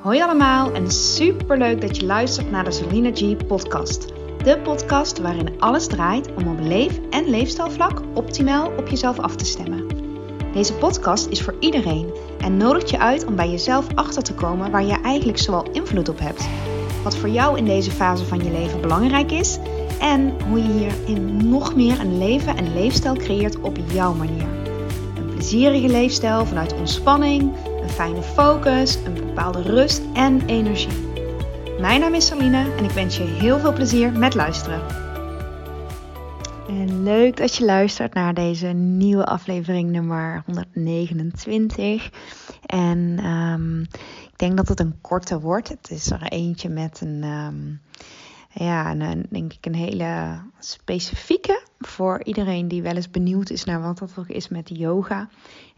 Hoi allemaal en super leuk dat je luistert naar de Selina G podcast. De podcast waarin alles draait om op leef- en leefstijlvlak optimaal op jezelf af te stemmen. Deze podcast is voor iedereen en nodigt je uit om bij jezelf achter te komen waar je eigenlijk zoal invloed op hebt. Wat voor jou in deze fase van je leven belangrijk is en hoe je hierin nog meer een leven en leefstijl creëert op jouw manier. Een plezierige leefstijl vanuit ontspanning, fijne focus, een bepaalde rust en energie. Mijn naam is Saline en ik wens je heel veel plezier met luisteren. En leuk dat je luistert naar deze nieuwe aflevering nummer 129. En ehm, ik denk dat het een korte wordt. Het is er eentje met een, um, ja, een, denk ik een hele specifieke voor iedereen die wel eens benieuwd is naar wat dat ook is met yoga.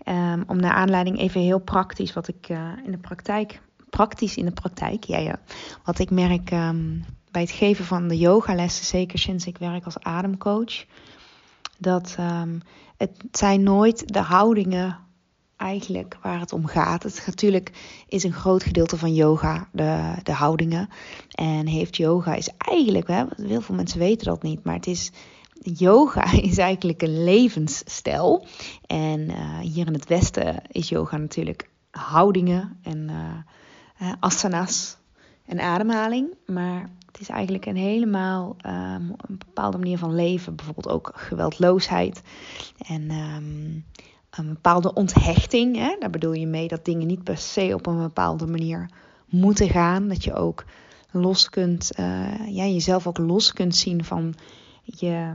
Um, om naar aanleiding even heel praktisch wat ik uh, in de praktijk, praktisch in de praktijk, ja ja, wat ik merk um, bij het geven van de yogalessen, zeker sinds ik werk als ademcoach, dat um, het zijn nooit de houdingen eigenlijk waar het om gaat. Het natuurlijk is een groot gedeelte van yoga de, de houdingen. En heeft yoga is eigenlijk, hè, heel veel mensen weten dat niet, maar het is yoga is eigenlijk een levensstijl. En uh, hier in het Westen is yoga natuurlijk houdingen en uh, asana's en ademhaling. Maar het is eigenlijk een helemaal um, een bepaalde manier van leven. Bijvoorbeeld ook geweldloosheid en um, een bepaalde onthechting. Hè? Daar bedoel je mee dat dingen niet per se op een bepaalde manier moeten gaan. Dat je ook los kunt, ja, jezelf ook los kunt zien van je,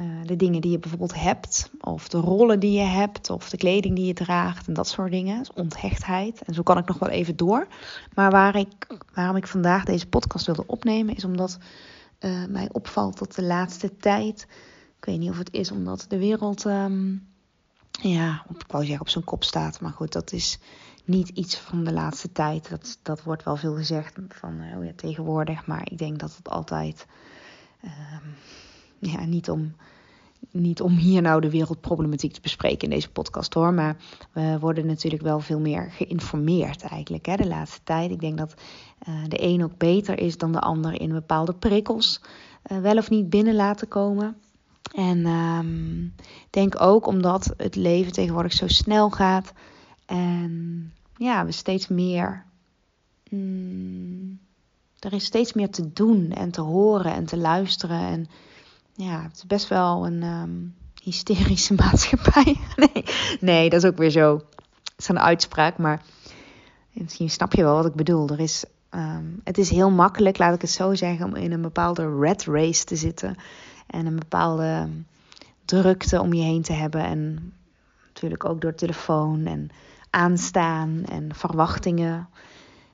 uh, de dingen die je bijvoorbeeld hebt, of de rollen die je hebt, of de kleding die je draagt en dat soort dingen. Dus onthechtheid. En zo kan ik nog wel even door. Maar waar ik, waarom ik vandaag deze podcast wilde opnemen, is omdat uh, mij opvalt dat de laatste tijd, ik weet niet of het is omdat de wereld, um, ja, ik wou zeggen op zijn kop staat, maar goed, dat is niet iets van de laatste tijd. Dat, dat wordt wel veel gezegd van oh ja, tegenwoordig, maar ik denk dat het altijd. Um, ja, niet om, niet om hier nou de wereldproblematiek te bespreken in deze podcast hoor. Maar we worden natuurlijk wel veel meer geïnformeerd eigenlijk hè, de laatste tijd. Ik denk dat uh, de een ook beter is dan de ander in bepaalde prikkels uh, wel of niet binnen laten komen. En um, denk ook omdat het leven tegenwoordig zo snel gaat. En ja, we steeds meer. Mm, er is steeds meer te doen en te horen en te luisteren. En ja, het is best wel een um, hysterische maatschappij. nee, nee, dat is ook weer zo. Het is een uitspraak, maar misschien snap je wel wat ik bedoel. Er is, um, het is heel makkelijk, laat ik het zo zeggen, om in een bepaalde red race te zitten. En een bepaalde drukte om je heen te hebben. En natuurlijk ook door telefoon en aanstaan en verwachtingen.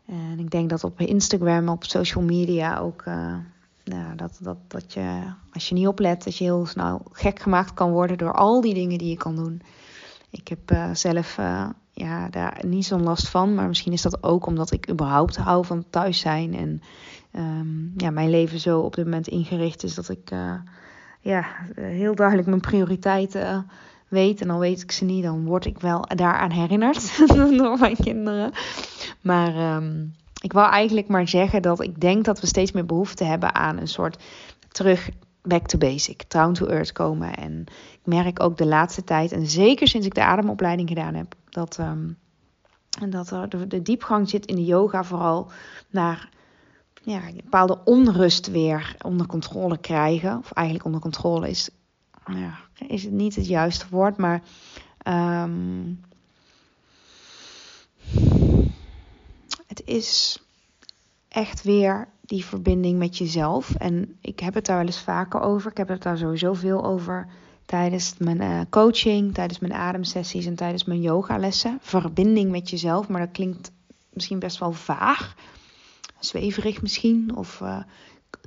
En ik denk dat op Instagram, op social media ook. Uh, nou, dat, dat, dat je, als je niet oplet, dat je heel snel gek gemaakt kan worden door al die dingen die je kan doen. Ik heb uh, zelf uh, ja, daar niet zo'n last van, maar misschien is dat ook omdat ik überhaupt hou van thuis zijn. En um, ja, mijn leven zo op dit moment ingericht is dat ik uh, ja, heel duidelijk mijn prioriteiten weet. En al weet ik ze niet, dan word ik wel daaraan herinnerd door mijn kinderen. Maar. Um, ik wou eigenlijk maar zeggen dat ik denk dat we steeds meer behoefte hebben aan een soort terug back to basic, down to earth komen. En ik merk ook de laatste tijd, en zeker sinds ik de ademopleiding gedaan heb, dat, um, dat er de, de diepgang zit in de yoga vooral naar ja, een bepaalde onrust weer onder controle krijgen. Of eigenlijk onder controle is, ja, is het niet het juiste woord, maar um, het is echt weer die verbinding met jezelf. En ik heb het daar wel eens vaker over. Ik heb het daar sowieso veel over tijdens mijn uh, coaching, tijdens mijn ademsessies en tijdens mijn yogalessen. Verbinding met jezelf, maar dat klinkt misschien best wel vaag. Zweverig misschien, of uh,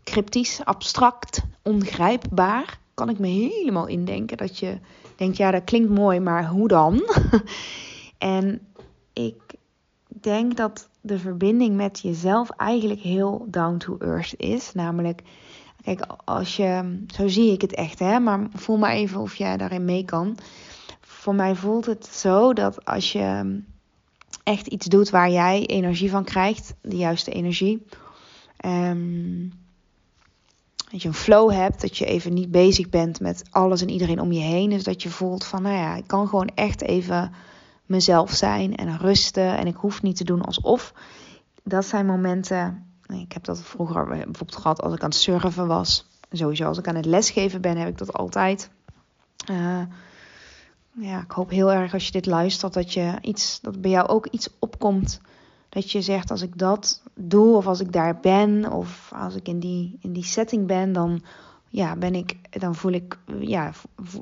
cryptisch, abstract, ongrijpbaar. Kan ik me helemaal indenken dat je denkt, ja dat klinkt mooi, maar hoe dan? en ik denk dat de verbinding met jezelf eigenlijk heel down to earth is. Namelijk, kijk, als je, zo zie ik het echt, hè, maar voel maar even of jij daarin mee kan. Voor mij voelt het zo dat als je echt iets doet waar jij energie van krijgt, de juiste energie. Um, dat je een flow hebt, dat je even niet bezig bent met alles en iedereen om je heen. Dus dat je voelt van, nou ja, ik kan gewoon echt even mezelf zijn en rusten. En ik hoef niet te doen alsof. Dat zijn momenten. Ik heb dat vroeger bijvoorbeeld gehad als ik aan het surfen was. Sowieso als ik aan het lesgeven ben, heb ik dat altijd. Uh, ja, ik hoop heel erg als je dit luistert dat je iets, dat bij jou ook iets opkomt. Dat je zegt als ik dat doe of als ik daar ben of als ik in die, in die setting ben, dan, ja, ben ik, dan voel ik, ja,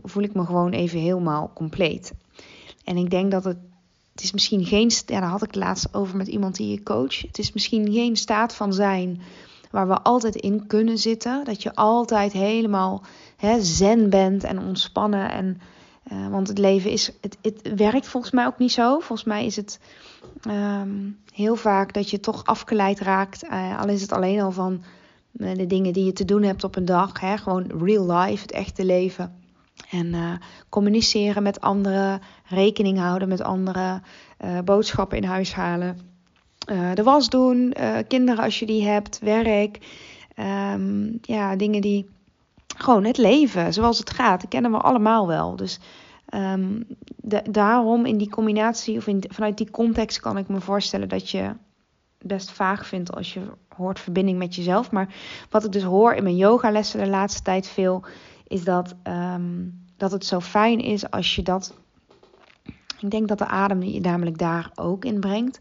voel ik me gewoon even helemaal compleet. En ik denk dat het, het is misschien geen, ja, daar had ik laatst over met iemand die je coach. Het is misschien geen staat van zijn waar we altijd in kunnen zitten. Dat je altijd helemaal hè, zen bent en ontspannen en uh, want het leven is, het, het werkt volgens mij ook niet zo. Volgens mij is het um, heel vaak dat je toch afgeleid raakt. Uh, al is het alleen al van uh, de dingen die je te doen hebt op een dag. Hè? Gewoon real life, het echte leven. En communiceren met anderen, rekening houden met anderen, boodschappen in huis halen. de was doen, kinderen als je die hebt, werk. Um, ja, dingen die gewoon het leven zoals het gaat. Dat kennen we allemaal wel. Dus de, daarom in die combinatie of vanuit die context kan ik me voorstellen dat je best vaag vindt als je hoort verbinding met jezelf. Maar wat ik dus hoor in mijn yogalessen de laatste tijd veel, is dat, um, dat het zo fijn is als je dat. Ik denk dat de adem je namelijk daar ook in brengt.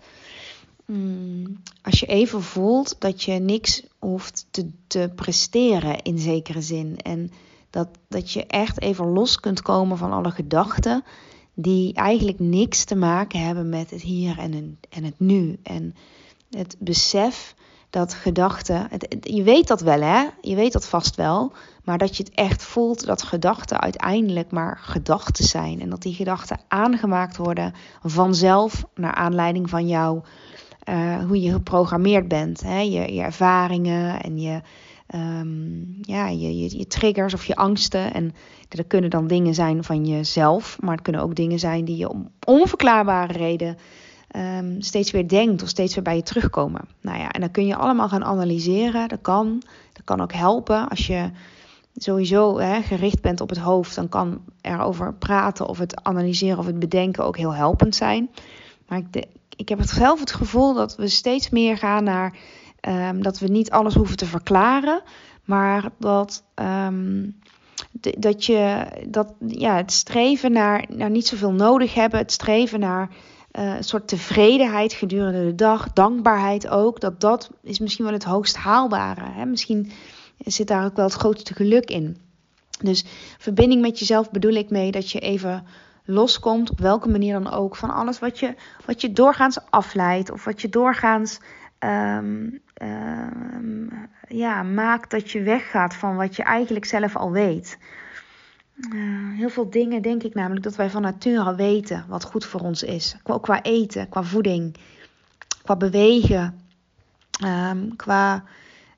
Mm, als je even voelt dat je niks hoeft te, te presteren in zekere zin. En dat, dat je echt even los kunt komen van alle gedachten die eigenlijk niks te maken hebben met het hier en, en het nu. En het besef dat gedachten, je weet dat wel hè, je weet dat vast wel, maar dat je het echt voelt dat gedachten uiteindelijk maar gedachten zijn. En dat die gedachten aangemaakt worden vanzelf naar aanleiding van jou uh, hoe je geprogrammeerd bent. Hè? Je, je ervaringen en je, um, ja, je, je, je, triggers of je angsten. En dat kunnen dan dingen zijn van jezelf, maar het kunnen ook dingen zijn die je om onverklaarbare reden um, steeds weer denkt of steeds weer bij je terugkomen. Nou ja, en dan kun je allemaal gaan analyseren. Dat kan. Dat kan ook helpen als je sowieso hè, gericht bent op het hoofd, dan kan erover praten of het analyseren of het bedenken ook heel helpend zijn. Maar ik, ik heb het zelf het gevoel dat we steeds meer gaan naar um, dat we niet alles hoeven te verklaren, maar dat, um, dat je dat, ja, het streven naar, naar niet zoveel nodig hebben, het streven naar uh, een soort tevredenheid gedurende de dag, dankbaarheid ook, dat dat is misschien wel het hoogst haalbare. Hè? Misschien zit daar ook wel het grootste geluk in. Dus verbinding met jezelf bedoel ik mee dat je even loskomt, op welke manier dan ook, van alles wat je, wat je doorgaans afleidt of wat je doorgaans um, um, ja, maakt dat je weggaat van wat je eigenlijk zelf al weet. Heel veel dingen denk ik namelijk dat wij van nature weten wat goed voor ons is. Ook qua eten, qua voeding, qua bewegen, um, qua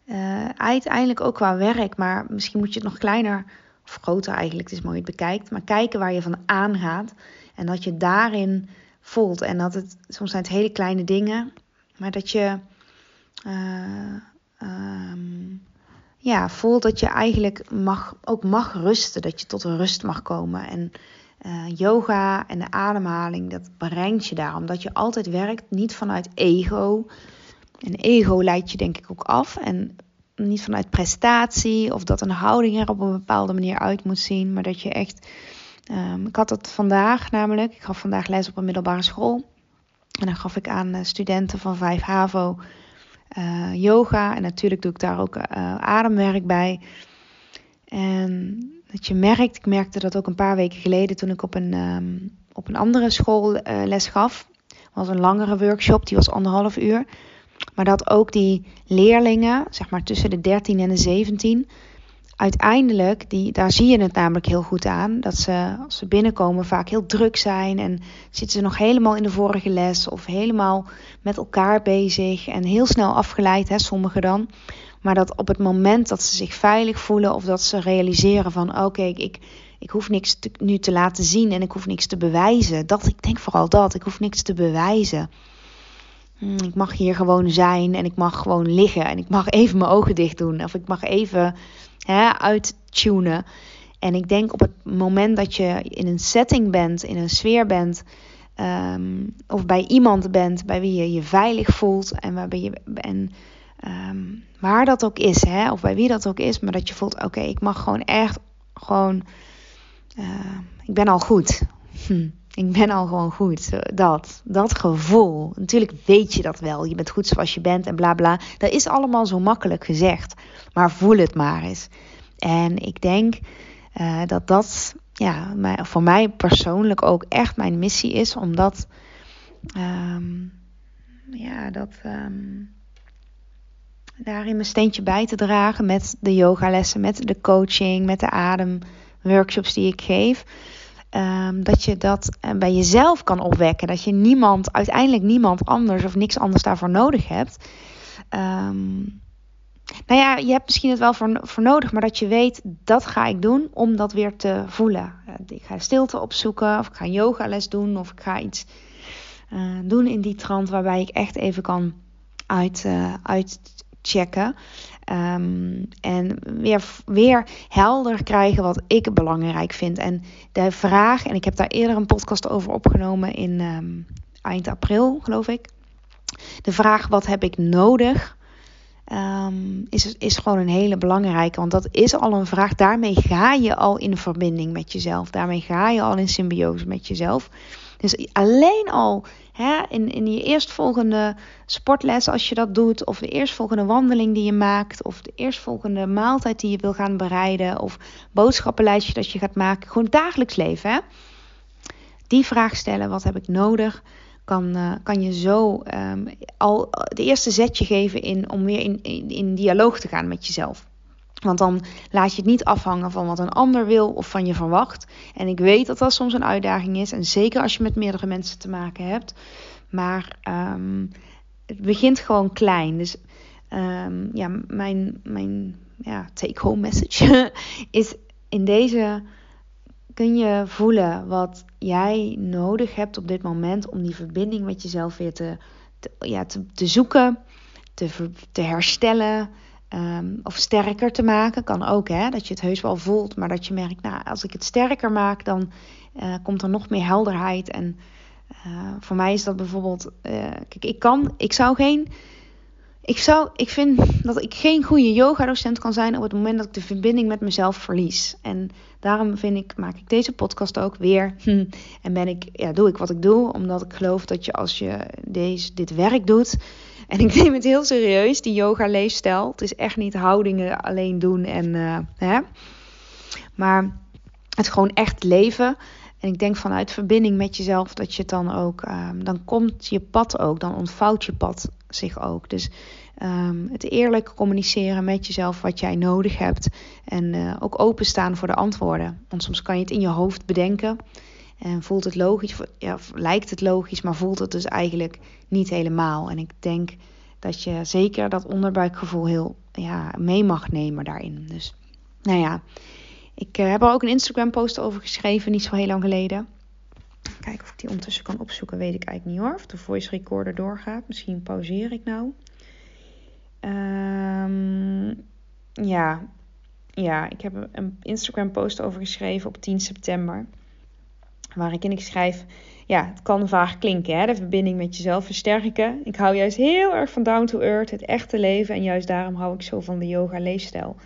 uh, uiteindelijk ook qua werk. Maar misschien moet je het nog kleiner of groter eigenlijk, het is mooi het bekijkt, maar kijken waar je van aangaat en dat je daarin voelt. En dat het, soms zijn het hele kleine dingen, maar dat je uh, um, ja, voelt dat je eigenlijk mag, ook mag rusten, dat je tot een rust mag komen. En uh, yoga en de ademhaling, dat brengt je daar, omdat je altijd werkt niet vanuit ego. En ego leidt je denk ik ook af. En niet vanuit prestatie of dat een houding er op een bepaalde manier uit moet zien, maar dat je echt. Um, ik had het vandaag namelijk, ik gaf vandaag les op een middelbare school. En dan gaf ik aan uh, studenten van 5 HAVO uh, yoga. En natuurlijk doe ik daar ook uh, ademwerk bij. En dat je merkt, ik merkte dat ook een paar weken geleden toen ik op een, um, op een andere school les gaf. Was een langere workshop, die was anderhalf uur. Maar dat ook die leerlingen, zeg maar tussen de 13 en de 17, uiteindelijk, die, daar zie je het namelijk heel goed aan, dat ze als ze binnenkomen vaak heel druk zijn en zitten ze nog helemaal in de vorige les of helemaal met elkaar bezig en heel snel afgeleid, hè, sommigen dan. Maar dat op het moment dat ze zich veilig voelen of dat ze realiseren van oké, ik, ik hoef niks nu te laten zien en ik hoef niks te bewijzen. Dat, ik denk vooral dat, ik hoef niks te bewijzen. hm, ik mag hier gewoon zijn en ik mag gewoon liggen en ik mag even mijn ogen dicht doen of ik mag even hè, uittunen. En ik denk op het moment dat je in een setting bent, in een sfeer bent, ehm, of bij iemand bent bij wie je je veilig voelt en je en ehm, waar dat ook is, hè, of bij wie dat ook is, maar dat je voelt: oké, ik mag gewoon echt gewoon, uh, ik ben al goed. Hm, ik ben al gewoon goed. Dat, dat gevoel. Natuurlijk weet je dat wel. Je bent goed zoals je bent en bla bla. Dat is allemaal zo makkelijk gezegd. Maar voel het maar eens. En ik denk uh, dat dat ja, voor mij persoonlijk ook echt mijn missie is. Om dat, um, ja, dat um, daarin mijn steentje bij te dragen. Met de yogalessen, met de coaching, met de ademworkshops die ik geef. Um, dat je dat eh, bij jezelf kan opwekken. Dat je niemand, uiteindelijk niemand anders of niks anders daarvoor nodig hebt. Um, nou ja, je hebt misschien het wel voor, voor nodig, maar dat je weet, dat ga ik doen om dat weer te voelen. Eh, ik ga stilte opzoeken, of ik ga een yogales doen, of ik ga iets uh, doen in die trant waarbij ik echt even kan uit, uitchecken. Um, en weer, weer helder krijgen wat ik belangrijk vind. En de vraag, en ik heb daar eerder een podcast over opgenomen in um, eind april, geloof ik. De vraag: wat heb ik nodig? Um, is, is gewoon een hele belangrijke. Want dat is al een vraag. Daarmee ga je al in verbinding met jezelf. Daarmee ga je al in symbiose met jezelf. Dus alleen al hè, in, in je eerstvolgende sportles, als je dat doet, of de eerstvolgende wandeling die je maakt, of de eerstvolgende maaltijd die je wil gaan bereiden, of boodschappenlijstje dat je gaat maken, gewoon dagelijks leven. Hè? Die vraag stellen: wat heb ik nodig? kan, uh, kan je zo um, al de eerste zetje geven in, om weer in, in, in dialoog te gaan met jezelf. Want dan laat je het niet afhangen van wat een ander wil of van je verwacht. En ik weet dat dat soms een uitdaging is. En zeker als je met meerdere mensen te maken hebt. Maar um, het begint gewoon klein. Dus um, ja, mijn, mijn ja, take-home message is in deze kun je voelen wat jij nodig hebt op dit moment om die verbinding met jezelf weer te, ja, te, te, zoeken, te, te herstellen um, of sterker te maken. Kan ook, hè, dat je het heus wel voelt, maar dat je merkt, nou, als ik het sterker maak, dan uh, komt er nog meer helderheid. En uh, voor mij is dat bijvoorbeeld, uh, kijk, ik kan, ik zou geen ik, zou, ik vind dat ik geen goede yoga-docent kan zijn op het moment dat ik de verbinding met mezelf verlies. En daarom vind ik, maak ik deze podcast ook weer. En ben ik, ja, doe ik wat ik doe, omdat ik geloof dat je als je deze, dit werk doet. En ik neem het heel serieus, die yoga-leefstijl. Het is echt niet houdingen alleen doen en. Uh, hè, maar het gewoon echt leven. En ik denk vanuit verbinding met jezelf dat je het dan ook, um, dan komt je pad ook, dan ontvouwt je pad zich ook. Dus um, het eerlijk communiceren met jezelf wat jij nodig hebt en uh, ook openstaan voor de antwoorden. Want soms kan je het in je hoofd bedenken en voelt het logisch, ja, lijkt het logisch, maar voelt het dus eigenlijk niet helemaal. En ik denk dat je zeker dat onderbuikgevoel heel ja, mee mag nemen daarin. Dus nou ja. Ik uh, heb er ook een Instagram post over geschreven, niet zo heel lang geleden. Kijken of ik die ondertussen kan opzoeken, weet ik eigenlijk niet hoor. Of de voice recorder doorgaat. Misschien pauzeer ik nou. Um, ja. ja, ik heb een Instagram post over geschreven op 10 september. Waarin ik schrijf, ja, het kan vaag klinken, hè? de verbinding met jezelf versterken. Ik hou juist heel erg van down to earth, het echte leven. En juist daarom hou ik zo van de yoga leefstijl.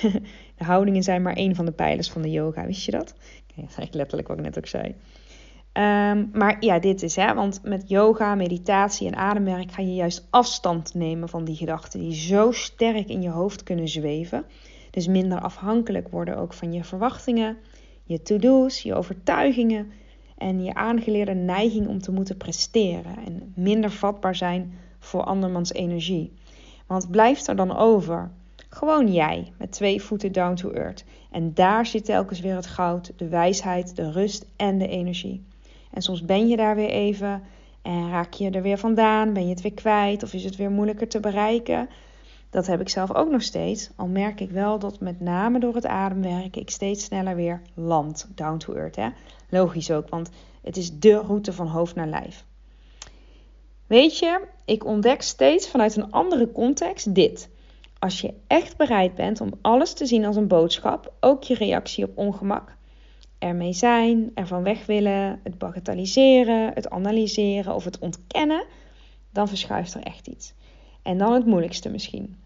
De houdingen zijn maar één van de pijlers van de yoga, wist je dat? dat is eigenlijk letterlijk wat ik net ook zei. Um, maar ja, dit is hè, want met yoga, meditatie en ademwerk ga je juist afstand nemen van die gedachten die zo sterk in je hoofd kunnen zweven. Dus minder afhankelijk worden ook van je verwachtingen, je to-do's, je overtuigingen en je aangeleerde neiging om te moeten presteren en minder vatbaar zijn voor andermans energie. Want blijft er dan over? Gewoon jij, met twee voeten down to earth. En daar zit telkens weer het goud, de wijsheid, de rust en de energie. En soms ben je daar weer even en raak je er weer vandaan, ben je het weer kwijt of is het weer moeilijker te bereiken. Dat heb ik zelf ook nog steeds. Al merk ik wel dat met name door het ademwerken ik steeds sneller weer land, down to earth. Hè? Logisch ook, want het is de route van hoofd naar lijf. Weet je, ik ontdek steeds vanuit een andere context dit. Als je echt bereid bent om alles te zien als een boodschap, ook je reactie op ongemak, ermee zijn, ervan weg willen, het bagatelliseren, het analyseren of het ontkennen, dan verschuift er echt iets. En dan het moeilijkste misschien.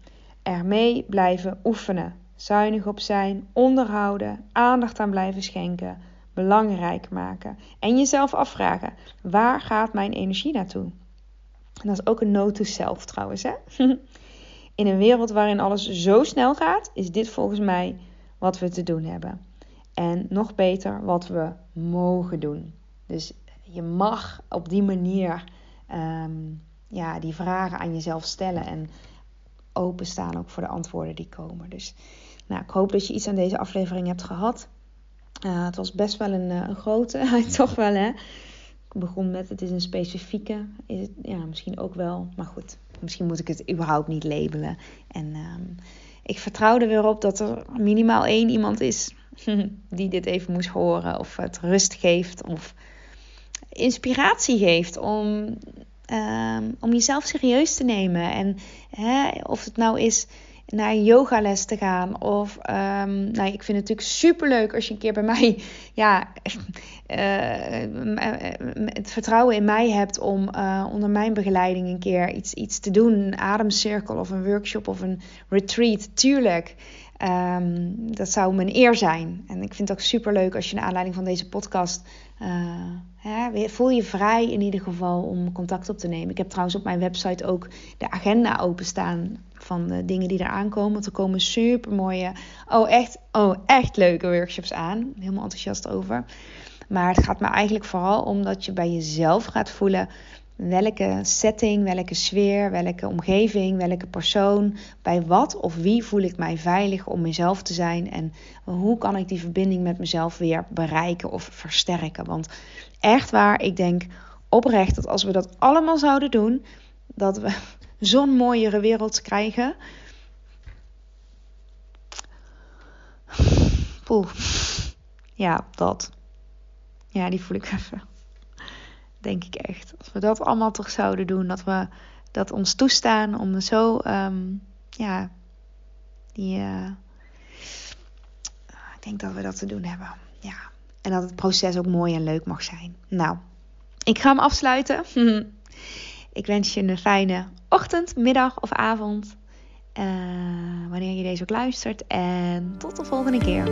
Ermee blijven oefenen, zuinig op zijn, onderhouden, aandacht aan blijven schenken, belangrijk maken en jezelf afvragen: waar gaat mijn energie naartoe? En dat is ook een note to self trouwens. Hè? In een wereld waarin alles zo snel gaat, is dit volgens mij wat we te doen hebben. En nog beter, wat we mogen doen. Dus je mag op die manier ehm, ja, die vragen aan jezelf stellen en openstaan ook voor de antwoorden die komen. Dus nou, ik hoop dat je iets aan deze aflevering hebt gehad. Uh, het was best wel een, eh, een grote, toch wel hè. Ik begon met het is een specifieke, is het, ja, misschien ook wel, maar goed, misschien moet ik het überhaupt niet labelen. En um, ik vertrouw er weer op dat er minimaal één iemand is die dit even moest horen, of het rust geeft, of inspiratie geeft om, um, om jezelf serieus te nemen. En hè, of het nou is naar yogales te gaan. Of, um, nou, ik vind het natuurlijk super leuk als je een keer bij mij, ja, uh, het vertrouwen in mij hebt om uh, onder mijn begeleiding een keer iets, iets te doen. Een ademcirkel of een workshop of een retreat. Tuurlijk. Um, dat zou mijn eer zijn. En ik vind het ook super leuk als je naar aanleiding van deze podcast. Uh, hè, voel je vrij in ieder geval om contact op te nemen. Ik heb trouwens op mijn website ook de agenda openstaan van de dingen die er aankomen. Want er komen super mooie, oh echt, oh echt leuke workshops aan. Helemaal enthousiast over. Maar het gaat me eigenlijk vooral om dat je bij jezelf gaat voelen welke setting, welke sfeer, welke omgeving, welke persoon, bij wat of wie voel ik mij veilig om mezelf te zijn en hoe kan ik die verbinding met mezelf weer bereiken of versterken. Want echt waar, ik denk oprecht dat als we dat allemaal zouden doen, dat we zo'n mooiere wereld krijgen. Poeh. Ja, dat. Ja, die voel ik even. Denk ik echt. Als we dat allemaal toch zouden doen, dat we dat ons toestaan om zo, um, ja, die. Uh, ik denk dat we dat te doen hebben. Ja. En dat het proces ook mooi en leuk mag zijn. Nou, ik ga hem afsluiten. ik wens je een fijne ochtend, middag of avond. Uh, wanneer je deze ook luistert. En tot de volgende keer.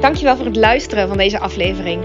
Dankjewel voor het luisteren van deze aflevering.